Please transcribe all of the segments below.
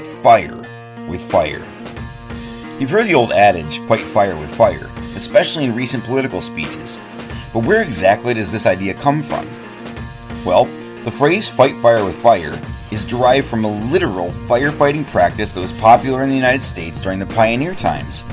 fire with fire. You've heard the old adage, fight fire with fire, especially in recent political speeches. But where exactly does this idea come from? Well, the phrase fight fire with fire is derived from a literal firefighting practice that was popular in the United States during the pioneer times.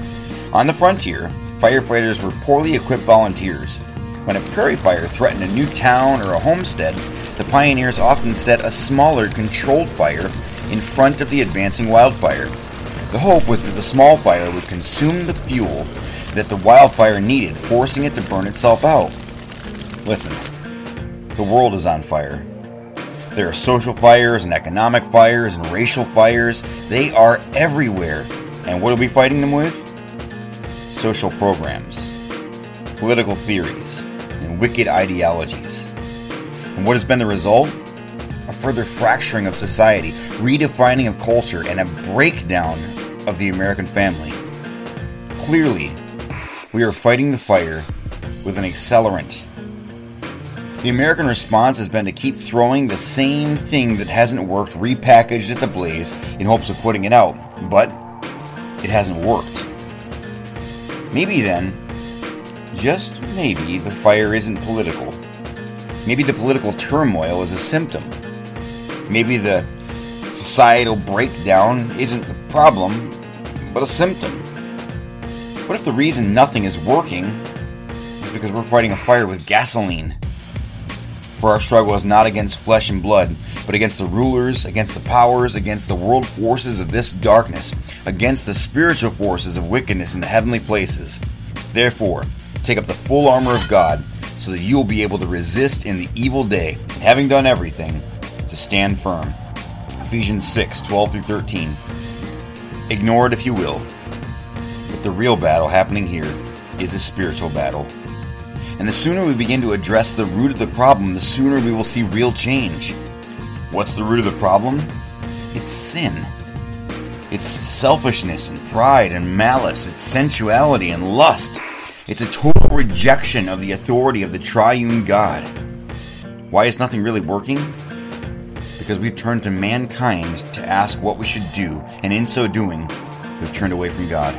On the frontier, firefighters were poorly equipped volunteers. When a prairie fire threatened a new town or a homestead, the pioneers often set a smaller, controlled fire in front of the advancing wildfire. The hope was that the small fire would consume the fuel that the wildfire needed, forcing it to burn itself out. Listen, the world is on fire. There are social fires and economic fires and racial fires. They are everywhere. And what are we fighting them with? Social programs, political theories, and wicked ideologies. And what has been the result? A further fracturing of society, redefining of culture, and a breakdown of the American family. Clearly, we are fighting the fire with an accelerant. The American response has been to keep throwing the same thing that hasn't worked repackaged at the blaze in hopes of putting it out, but it hasn't worked. Maybe then, just maybe, the fire isn't political. Maybe the political turmoil is a symptom. Maybe the societal breakdown isn't the problem, but a symptom. What if the reason nothing is working is because we're fighting a fire with gasoline? For our struggle is not against flesh and blood, but against the rulers, against the powers, against the world forces of this darkness, against the spiritual forces of wickedness in the heavenly places. Therefore, take up the full armor of God, so that you will be able to resist in the evil day, and having done everything, to stand firm. Ephesians 6 12 through 13. Ignore it if you will, but the real battle happening here is a spiritual battle. And the sooner we begin to address the root of the problem, the sooner we will see real change. What's the root of the problem? It's sin. It's selfishness and pride and malice. It's sensuality and lust. It's a total rejection of the authority of the triune God. Why is nothing really working? Because we've turned to mankind to ask what we should do, and in so doing, we've turned away from God.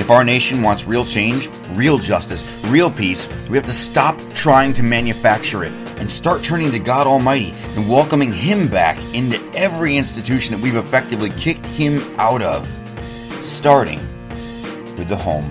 If our nation wants real change, real justice, real peace, we have to stop trying to manufacture it and start turning to God Almighty and welcoming Him back into every institution that we've effectively kicked Him out of, starting with the home.